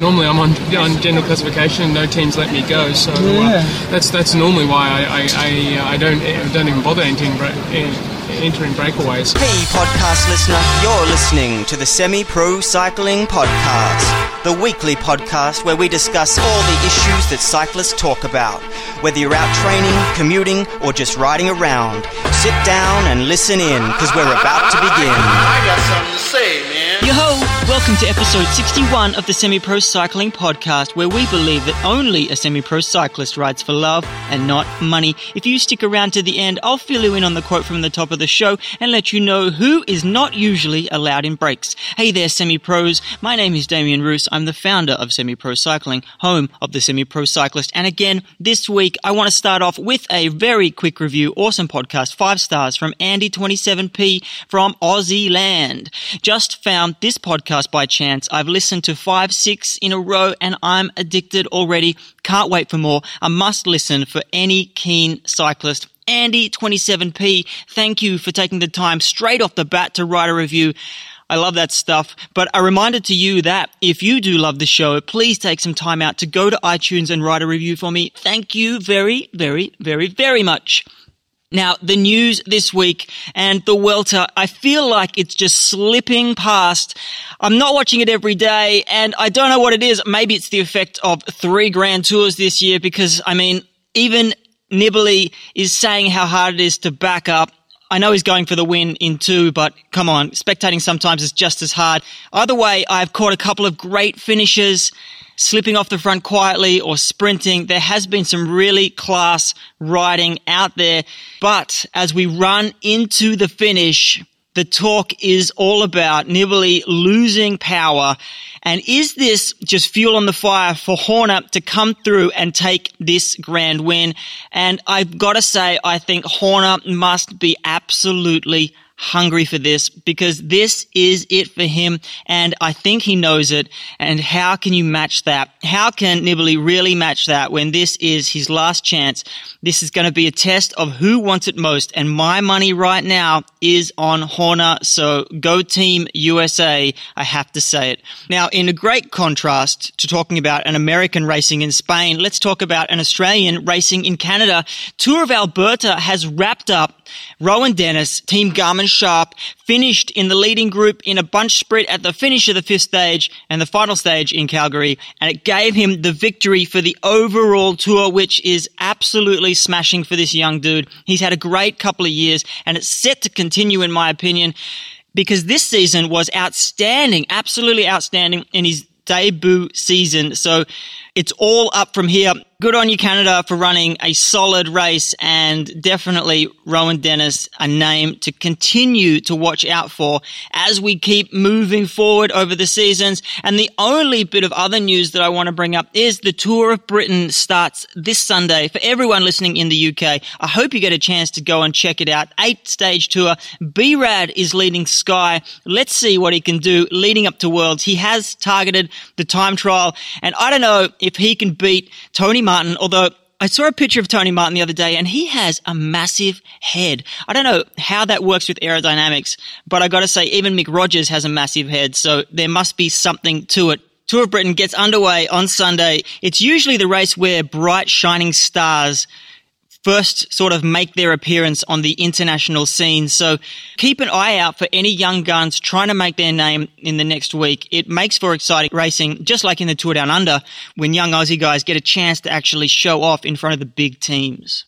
Normally, I'm on, on general classification, and no teams let me go. So uh, that's that's normally why I I, I, I don't I don't even bother entering bra- entering breakaways. Hey, podcast listener, you're listening to the Semi Pro Cycling Podcast, the weekly podcast where we discuss all the issues that cyclists talk about. Whether you're out training, commuting, or just riding around, sit down and listen in because we're about to begin. I got something to say, man. Yo ho! Welcome to episode 61 of the Semi Pro Cycling Podcast, where we believe that only a semi pro cyclist rides for love and not money. If you stick around to the end, I'll fill you in on the quote from the top of the show and let you know who is not usually allowed in breaks. Hey there, semi pros. My name is Damien Roos. I'm the founder of Semi Pro Cycling, home of the Semi Pro Cyclist. And again, this week, I want to start off with a very quick review. Awesome podcast, five stars from Andy27P from Aussie Land. Just found this podcast by chance. I've listened to five, six in a row and I'm addicted already. Can't wait for more. A must listen for any keen cyclist. Andy27P, thank you for taking the time straight off the bat to write a review. I love that stuff. But a reminder to you that if you do love the show, please take some time out to go to iTunes and write a review for me. Thank you very, very, very, very much. Now, the news this week and the Vuelta, I feel like it's just slipping past. I'm not watching it every day and I don't know what it is. Maybe it's the effect of three grand tours this year because, I mean, even Nibali is saying how hard it is to back up. I know he's going for the win in two, but come on, spectating sometimes is just as hard. Either way, I've caught a couple of great finishes slipping off the front quietly or sprinting. There has been some really class riding out there. But as we run into the finish, the talk is all about Nibali losing power. And is this just fuel on the fire for Horner to come through and take this grand win? And I've got to say, I think Horner must be absolutely hungry for this because this is it for him and I think he knows it. And how can you match that? How can Nibali really match that when this is his last chance? This is going to be a test of who wants it most. And my money right now is on Horner. So go team USA. I have to say it. Now, in a great contrast to talking about an American racing in Spain, let's talk about an Australian racing in Canada. Tour of Alberta has wrapped up. Rohan Dennis, Team Garmin Sharp, finished in the leading group in a bunch sprint at the finish of the fifth stage and the final stage in Calgary. And it gave him the victory for the overall tour, which is absolutely smashing for this young dude. He's had a great couple of years and it's set to continue in my opinion because this season was outstanding, absolutely outstanding in his debut season. So it's all up from here. Good on you, Canada, for running a solid race and definitely Rohan Dennis, a name to continue to watch out for as we keep moving forward over the seasons. And the only bit of other news that I want to bring up is the Tour of Britain starts this Sunday for everyone listening in the UK. I hope you get a chance to go and check it out. Eight stage tour. B-Rad is leading Sky. Let's see what he can do leading up to Worlds. He has targeted the time trial and I don't know if he can beat Tony Martin, although I saw a picture of Tony Martin the other day and he has a massive head. I don't know how that works with aerodynamics, but I gotta say, even Mick Rogers has a massive head, so there must be something to it. Tour of Britain gets underway on Sunday. It's usually the race where bright shining stars first sort of make their appearance on the international scene. So keep an eye out for any young guns trying to make their name in the next week. It makes for exciting racing, just like in the Tour Down Under, when young Aussie guys get a chance to actually show off in front of the big teams.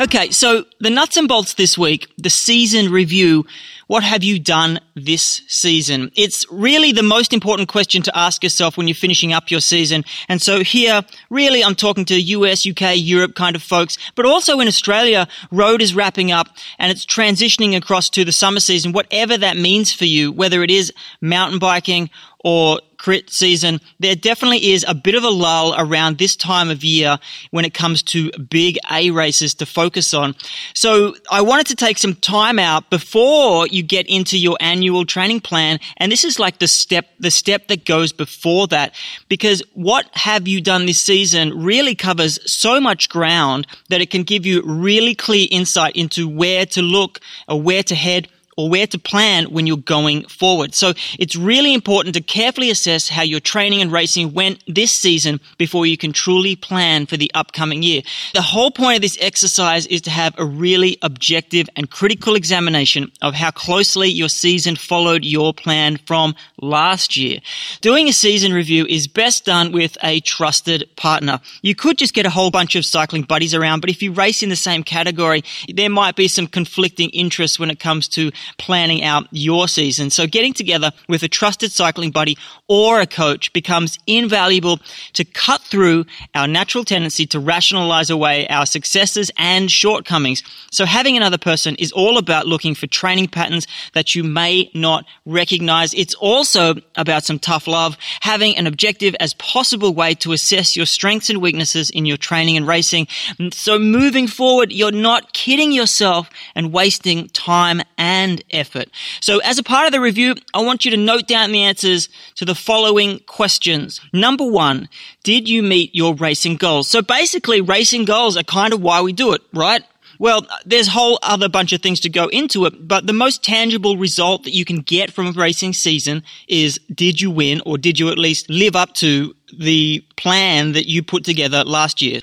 Okay, so the nuts and bolts this week, the season review. What have you done this season? It's really the most important question to ask yourself when you're finishing up your season. And so here, really, I'm talking to US, UK, Europe kind of folks, but also in Australia, road is wrapping up and it's transitioning across to the summer season, whatever that means for you, whether it is mountain biking or crit season, there definitely is a bit of a lull around this time of year when it comes to big A races to focus on. So I wanted to take some time out before you get into your annual training plan. And this is like the step, the step that goes before that. Because what have you done this season really covers so much ground that it can give you really clear insight into where to look or where to head or where to plan when you're going forward. So it's really important to carefully assess how your training and racing went this season before you can truly plan for the upcoming year. The whole point of this exercise is to have a really objective and critical examination of how closely your season followed your plan from last year. Doing a season review is best done with a trusted partner. You could just get a whole bunch of cycling buddies around, but if you race in the same category, there might be some conflicting interests when it comes to planning out your season. So getting together with a trusted cycling buddy or a coach becomes invaluable to cut through our natural tendency to rationalize away our successes and shortcomings. So having another person is all about looking for training patterns that you may not recognize. It's also about some tough love, having an objective as possible way to assess your strengths and weaknesses in your training and racing. So moving forward, you're not kidding yourself and wasting time and effort. So as a part of the review, I want you to note down the answers to the following questions. Number one, did you meet your racing goals? So basically, racing goals are kind of why we do it, right? Well, there's a whole other bunch of things to go into it, but the most tangible result that you can get from a racing season is did you win or did you at least live up to the plan that you put together last year?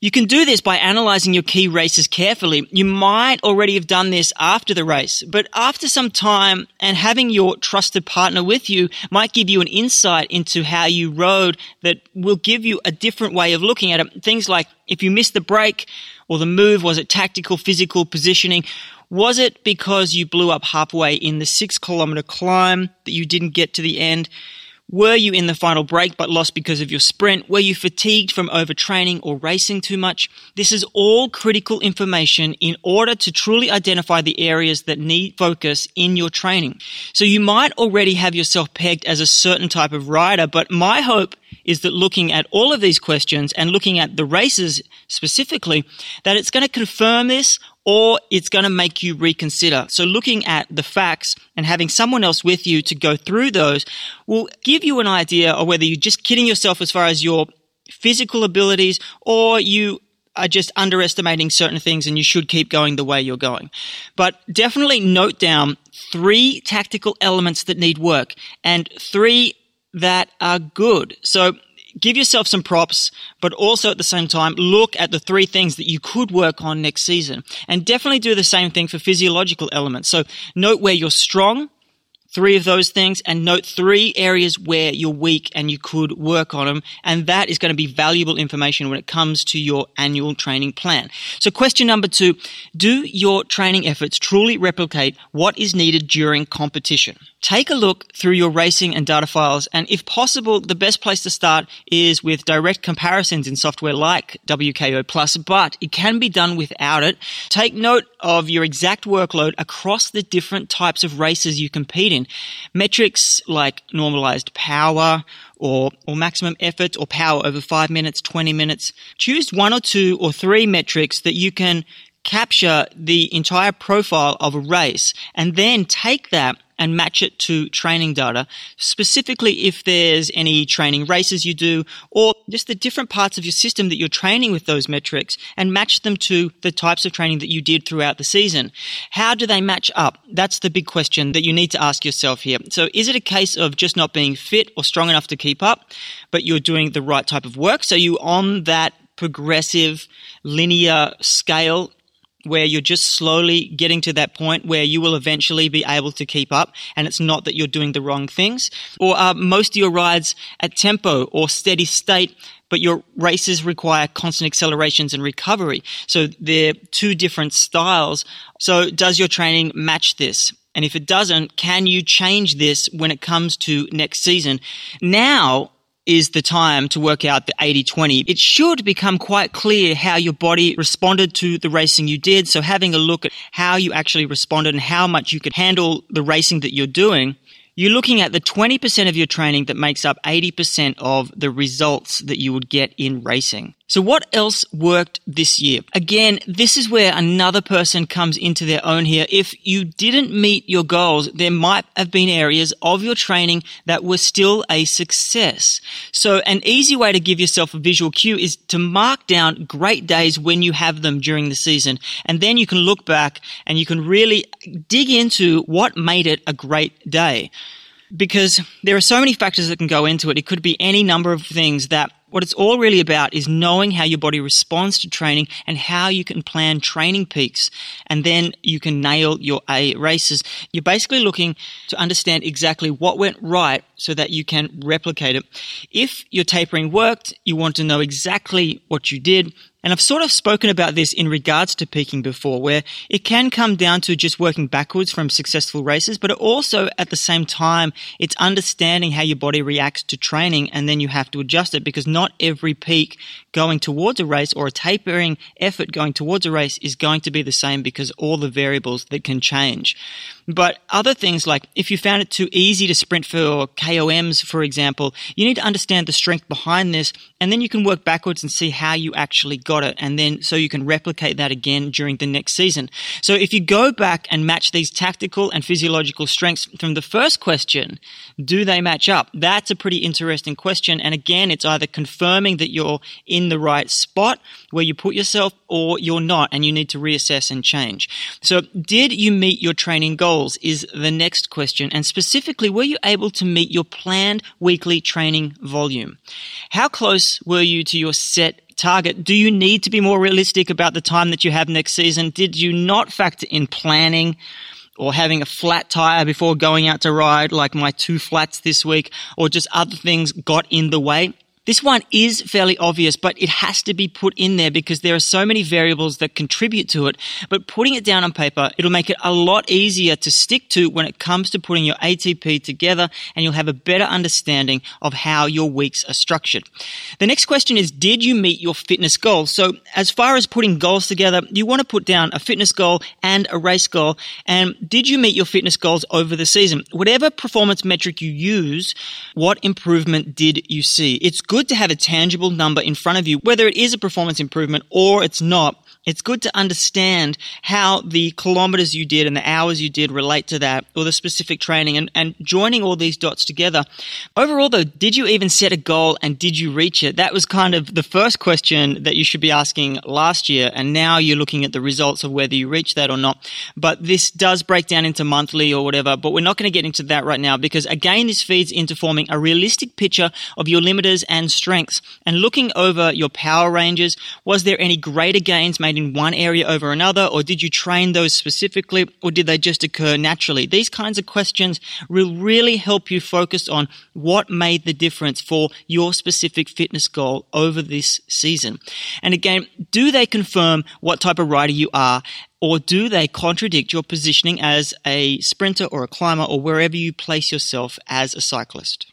You can do this by analyzing your key races carefully. You might already have done this after the race, but after some time and having your trusted partner with you might give you an insight into how you rode that will give you a different way of looking at it. Things like if you missed the break or the move, was it tactical, physical positioning? Was it because you blew up halfway in the six kilometer climb that you didn't get to the end? Were you in the final break but lost because of your sprint? Were you fatigued from overtraining or racing too much? This is all critical information in order to truly identify the areas that need focus in your training. So you might already have yourself pegged as a certain type of rider, but my hope is that looking at all of these questions and looking at the races specifically, that it's going to confirm this or it's going to make you reconsider. So looking at the facts and having someone else with you to go through those will give you an idea of whether you're just kidding yourself as far as your physical abilities or you are just underestimating certain things and you should keep going the way you're going. But definitely note down three tactical elements that need work and three that are good. So give yourself some props, but also at the same time, look at the three things that you could work on next season. And definitely do the same thing for physiological elements. So note where you're strong, three of those things and note three areas where you're weak and you could work on them. And that is going to be valuable information when it comes to your annual training plan. So question number two, do your training efforts truly replicate what is needed during competition? Take a look through your racing and data files, and if possible, the best place to start is with direct comparisons in software like WKO Plus, but it can be done without it. Take note of your exact workload across the different types of races you compete in. Metrics like normalized power, or, or maximum effort or power over five minutes, 20 minutes. Choose one or two or three metrics that you can capture the entire profile of a race and then take that and match it to training data, specifically if there's any training races you do or just the different parts of your system that you're training with those metrics and match them to the types of training that you did throughout the season. How do they match up? That's the big question that you need to ask yourself here. So is it a case of just not being fit or strong enough to keep up, but you're doing the right type of work? So you on that progressive linear scale where you're just slowly getting to that point where you will eventually be able to keep up and it's not that you're doing the wrong things? Or are most of your rides at tempo or steady state, but your races require constant accelerations and recovery? So they're two different styles. So does your training match this? And if it doesn't, can you change this when it comes to next season? Now is the time to work out the 80-20. It should become quite clear how your body responded to the racing you did. So having a look at how you actually responded and how much you could handle the racing that you're doing, you're looking at the 20% of your training that makes up 80% of the results that you would get in racing. So what else worked this year? Again, this is where another person comes into their own here. If you didn't meet your goals, there might have been areas of your training that were still a success. So an easy way to give yourself a visual cue is to mark down great days when you have them during the season. And then you can look back and you can really dig into what made it a great day because there are so many factors that can go into it. It could be any number of things that what it's all really about is knowing how your body responds to training and how you can plan training peaks. And then you can nail your A races. You're basically looking to understand exactly what went right so that you can replicate it. If your tapering worked, you want to know exactly what you did and I've sort of spoken about this in regards to peaking before, where it can come down to just working backwards from successful races, but also at the same time, it's understanding how your body reacts to training and then you have to adjust it because not every peak going towards a race or a tapering effort going towards a race is going to be the same because all the variables that can change. But other things like if you found it too easy to sprint for KOMs, for example, you need to understand the strength behind this and then you can work backwards and see how you actually got it. And then so you can replicate that again during the next season. So if you go back and match these tactical and physiological strengths from the first question, do they match up? That's a pretty interesting question. And again, it's either confirming that you're in the right spot where you put yourself or you're not and you need to reassess and change. So did you meet your training goals is the next question. And specifically, were you able to meet your planned weekly training volume? How close were you to your set target? Do you need to be more realistic about the time that you have next season? Did you not factor in planning? or having a flat tire before going out to ride, like my two flats this week, or just other things got in the way. This one is fairly obvious, but it has to be put in there because there are so many variables that contribute to it. But putting it down on paper, it'll make it a lot easier to stick to when it comes to putting your ATP together and you'll have a better understanding of how your weeks are structured. The next question is, did you meet your fitness goals? So as far as putting goals together, you want to put down a fitness goal and a race goal. And did you meet your fitness goals over the season? Whatever performance metric you use, what improvement did you see? It's good good to have a tangible number in front of you, whether it is a performance improvement or it's not. It's good to understand how the kilometers you did and the hours you did relate to that or the specific training and, and joining all these dots together. Overall though, did you even set a goal and did you reach it? That was kind of the first question that you should be asking last year. And now you're looking at the results of whether you reached that or not. But this does break down into monthly or whatever, but we're not going to get into that right now because again, this feeds into forming a realistic picture of your limiters and strengths and looking over your power ranges. Was there any greater gains made in one area over another, or did you train those specifically, or did they just occur naturally? These kinds of questions will really help you focus on what made the difference for your specific fitness goal over this season. And again, do they confirm what type of rider you are? Or do they contradict your positioning as a sprinter or a climber or wherever you place yourself as a cyclist?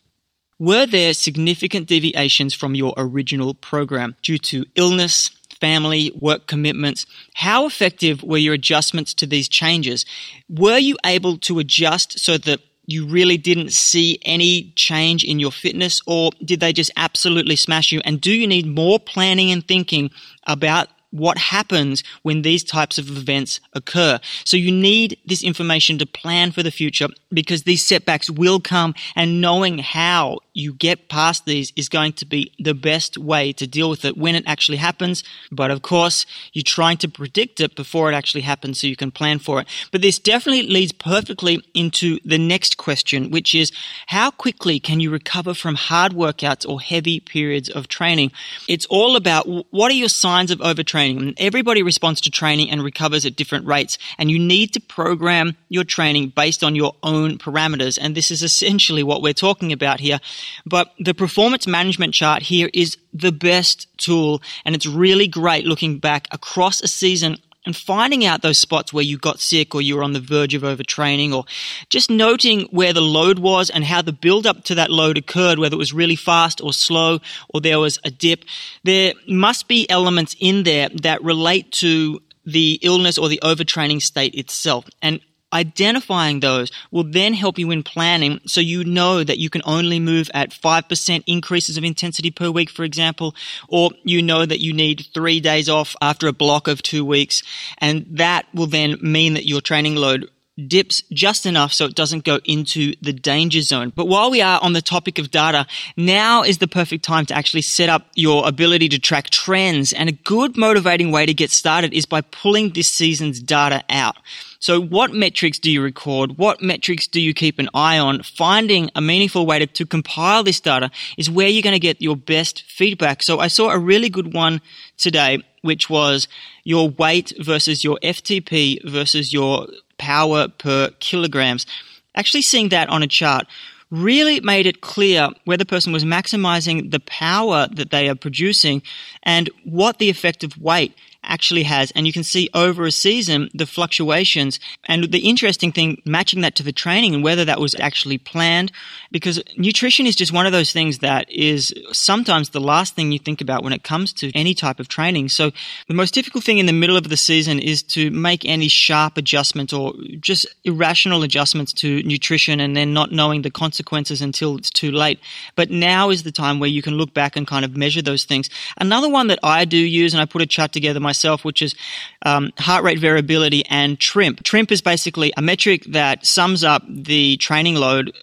Were there significant deviations from your original program due to illness, family, work commitments. How effective were your adjustments to these changes? Were you able to adjust so that you really didn't see any change in your fitness or did they just absolutely smash you? And do you need more planning and thinking about what happens when these types of events occur. So you need this information to plan for the future because these setbacks will come and knowing how you get past these is going to be the best way to deal with it when it actually happens. But of course, you're trying to predict it before it actually happens so you can plan for it. But this definitely leads perfectly into the next question, which is how quickly can you recover from hard workouts or heavy periods of training? It's all about what are your signs of overtraining? Everybody responds to training and recovers at different rates, and you need to program your training based on your own parameters. And this is essentially what we're talking about here. But the performance management chart here is the best tool and it's really great looking back across a season and finding out those spots where you got sick or you were on the verge of overtraining or just noting where the load was and how the build up to that load occurred, whether it was really fast or slow or there was a dip. There must be elements in there that relate to the illness or the overtraining state itself. And identifying those will then help you in planning so you know that you can only move at 5% increases of intensity per week, for example, or you know that you need three days off after a block of two weeks. And that will then mean that your training load dips just enough so it doesn't go into the danger zone. But while we are on the topic of data, now is the perfect time to actually set up your ability to track trends. And a good motivating way to get started is by pulling this season's data out. So what metrics do you record? What metrics do you keep an eye on? Finding a meaningful way to, to compile this data is where you're going to get your best feedback. So I saw a really good one today, which was your weight versus your FTP versus your power per kilograms. Actually seeing that on a chart really made it clear where the person was maximizing the power that they are producing and what the effective weight actually has. And you can see over a season the fluctuations. And the interesting thing, matching that to the training and whether that was actually planned, because nutrition is just one of those things that is sometimes the last thing you think about when it comes to any type of training. So the most difficult thing in the middle of the season is to make any sharp adjustments or just irrational adjustments to nutrition and then not knowing the consequences until it's too late. But now is the time where you can look back and kind of measure those things. Another one that I do use, and I put a chart together myself myself, which is um, heart rate variability and TRIMP. TRIMP is basically a metric that sums up the training load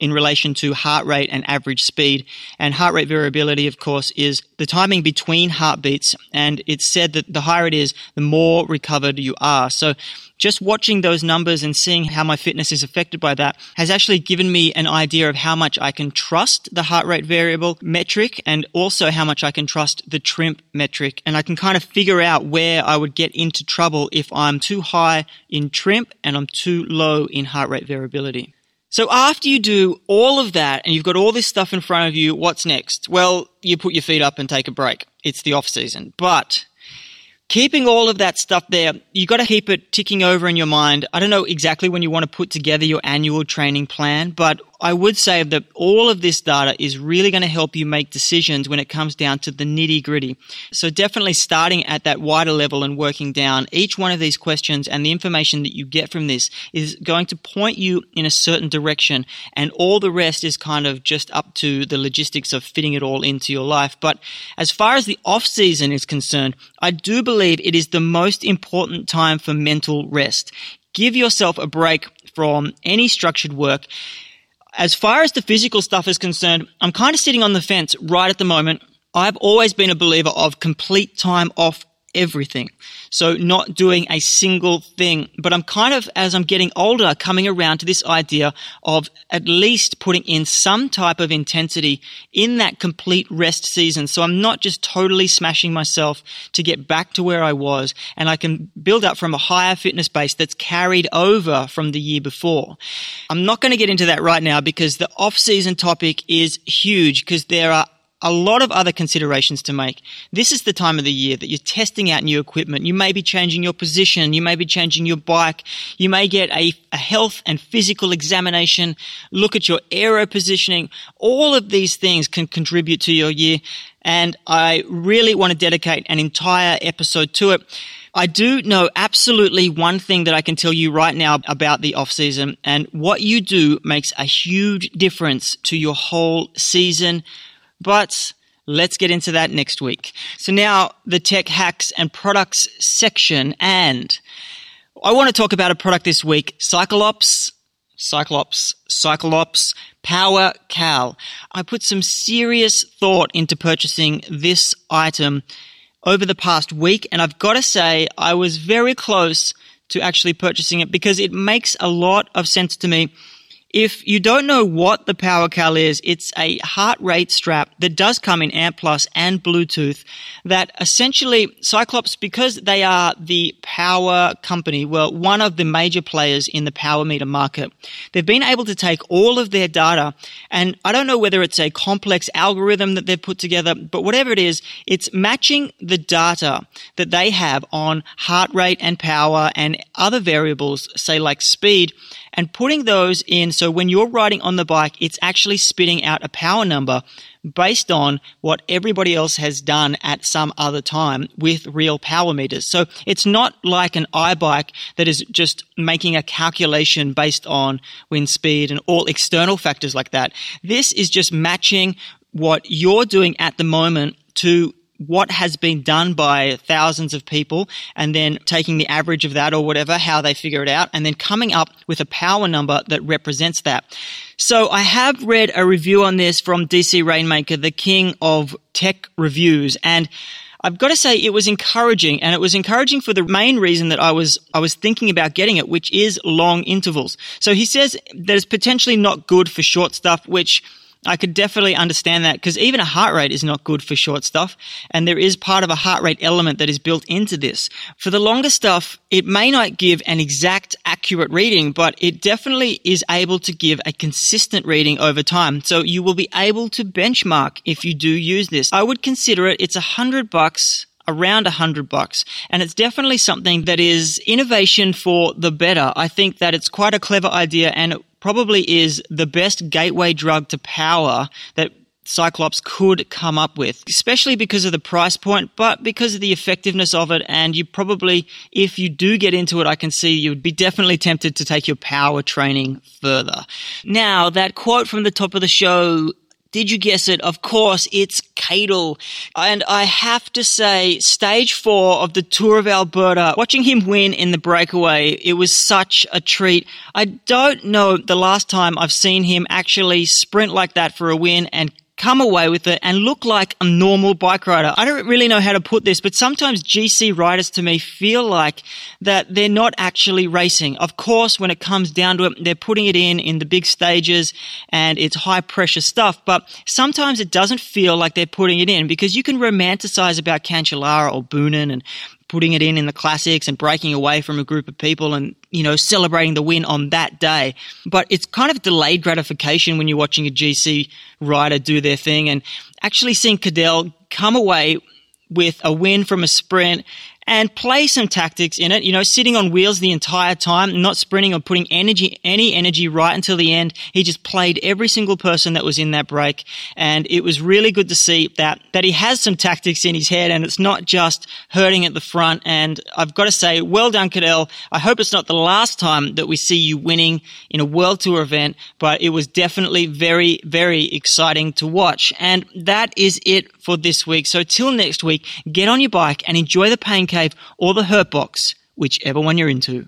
in relation to heart rate and average speed. And heart rate variability, of course, is the timing between heartbeats. And it's said that the higher it is, the more recovered you are. So just watching those numbers and seeing how my fitness is affected by that has actually given me an idea of how much I can trust the heart rate variable metric and also how much I can trust the TRIMP metric. And I can kind of figure out where I would get into trouble if I'm too high in TRIMP and I'm too low in heart rate variability. So after you do all of that and you've got all this stuff in front of you, what's next? Well, you put your feet up and take a break. It's the off season. But keeping all of that stuff there, you've got to keep it ticking over in your mind. I don't know exactly when you want to put together your annual training plan, but I would say that all of this data is really going to help you make decisions when it comes down to the nitty gritty. So definitely starting at that wider level and working down each one of these questions and the information that you get from this is going to point you in a certain direction and all the rest is kind of just up to the logistics of fitting it all into your life. But as far as the off season is concerned, I do believe it is the most important time for mental rest. Give yourself a break from any structured work as far as the physical stuff is concerned, I'm kind of sitting on the fence right at the moment. I've always been a believer of complete time off everything. So not doing a single thing. But I'm kind of, as I'm getting older, coming around to this idea of at least putting in some type of intensity in that complete rest season. So I'm not just totally smashing myself to get back to where I was and I can build up from a higher fitness base that's carried over from the year before. I'm not going to get into that right now because the off season topic is huge because there are a lot of other considerations to make. This is the time of the year that you're testing out new equipment. You may be changing your position. You may be changing your bike. You may get a, a, health and physical examination. Look at your aero positioning. All of these things can contribute to your year. And I really want to dedicate an entire episode to it. I do know absolutely one thing that I can tell you right now about the off season and what you do makes a huge difference to your whole season but let's get into that next week. So now the tech hacks and products section and I want to talk about a product this week, CycleOps, CycleOps, Cyclops Power Cal. I put some serious thought into purchasing this item over the past week and I've got to say I was very close to actually purchasing it because it makes a lot of sense to me if you don't know what the PowerCal is, it's a heart rate strap that does come in ANT Plus and Bluetooth that essentially CycleOps, because they are the power company, well, one of the major players in the power meter market, they've been able to take all of their data. And I don't know whether it's a complex algorithm that they've put together, but whatever it is, it's matching the data that they have on heart rate and power and other variables, say like speed, and putting those in. So when you're riding on the bike, it's actually spitting out a power number based on what everybody else has done at some other time with real power meters. So it's not like an iBike that is just making a calculation based on wind speed and all external factors like that. This is just matching what you're doing at the moment to what has been done by thousands of people and then taking the average of that or whatever, how they figure it out, and then coming up with a power number that represents that. So I have read a review on this from DC Rainmaker, the king of tech reviews, and I've got to say it was encouraging and it was encouraging for the main reason that I was I was thinking about getting it which is long intervals. So he says that it's potentially not good for short stuff which I could definitely understand that because even a heart rate is not good for short stuff. And there is part of a heart rate element that is built into this. For the longer stuff, it may not give an exact accurate reading, but it definitely is able to give a consistent reading over time. So you will be able to benchmark if you do use this. I would consider it, it's a hundred bucks around a hundred bucks. And it's definitely something that is innovation for the better. I think that it's quite a clever idea and probably is the best gateway drug to power that CycleOps could come up with, especially because of the price point, but because of the effectiveness of it. And you probably, if you do get into it, I can see you would be definitely tempted to take your power training further. Now, that quote from the top of the show did you guess it? Of course, it's Cadel. And I have to say, stage four of the Tour of Alberta, watching him win in the breakaway, it was such a treat. I don't know the last time I've seen him actually sprint like that for a win and come away with it and look like a normal bike rider. I don't really know how to put this, but sometimes GC riders to me feel like that they're not actually racing. Of course, when it comes down to it, they're putting it in in the big stages and it's high pressure stuff, but sometimes it doesn't feel like they're putting it in because you can romanticize about Cancellara or Boonen and putting it in in the classics and breaking away from a group of people and, you know, celebrating the win on that day. But it's kind of delayed gratification when you're watching a GC rider do their thing and actually seeing Cadel come away with a win from a sprint and play some tactics in it. You know, sitting on wheels the entire time, not sprinting or putting energy, any energy right until the end. He just played every single person that was in that break. And it was really good to see that, that he has some tactics in his head and it's not just hurting at the front. And I've got to say, well done, Cadel. I hope it's not the last time that we see you winning in a World Tour event, but it was definitely very, very exciting to watch. And that is it for this week. So till next week, get on your bike and enjoy the pain cave or the hurt box, whichever one you're into.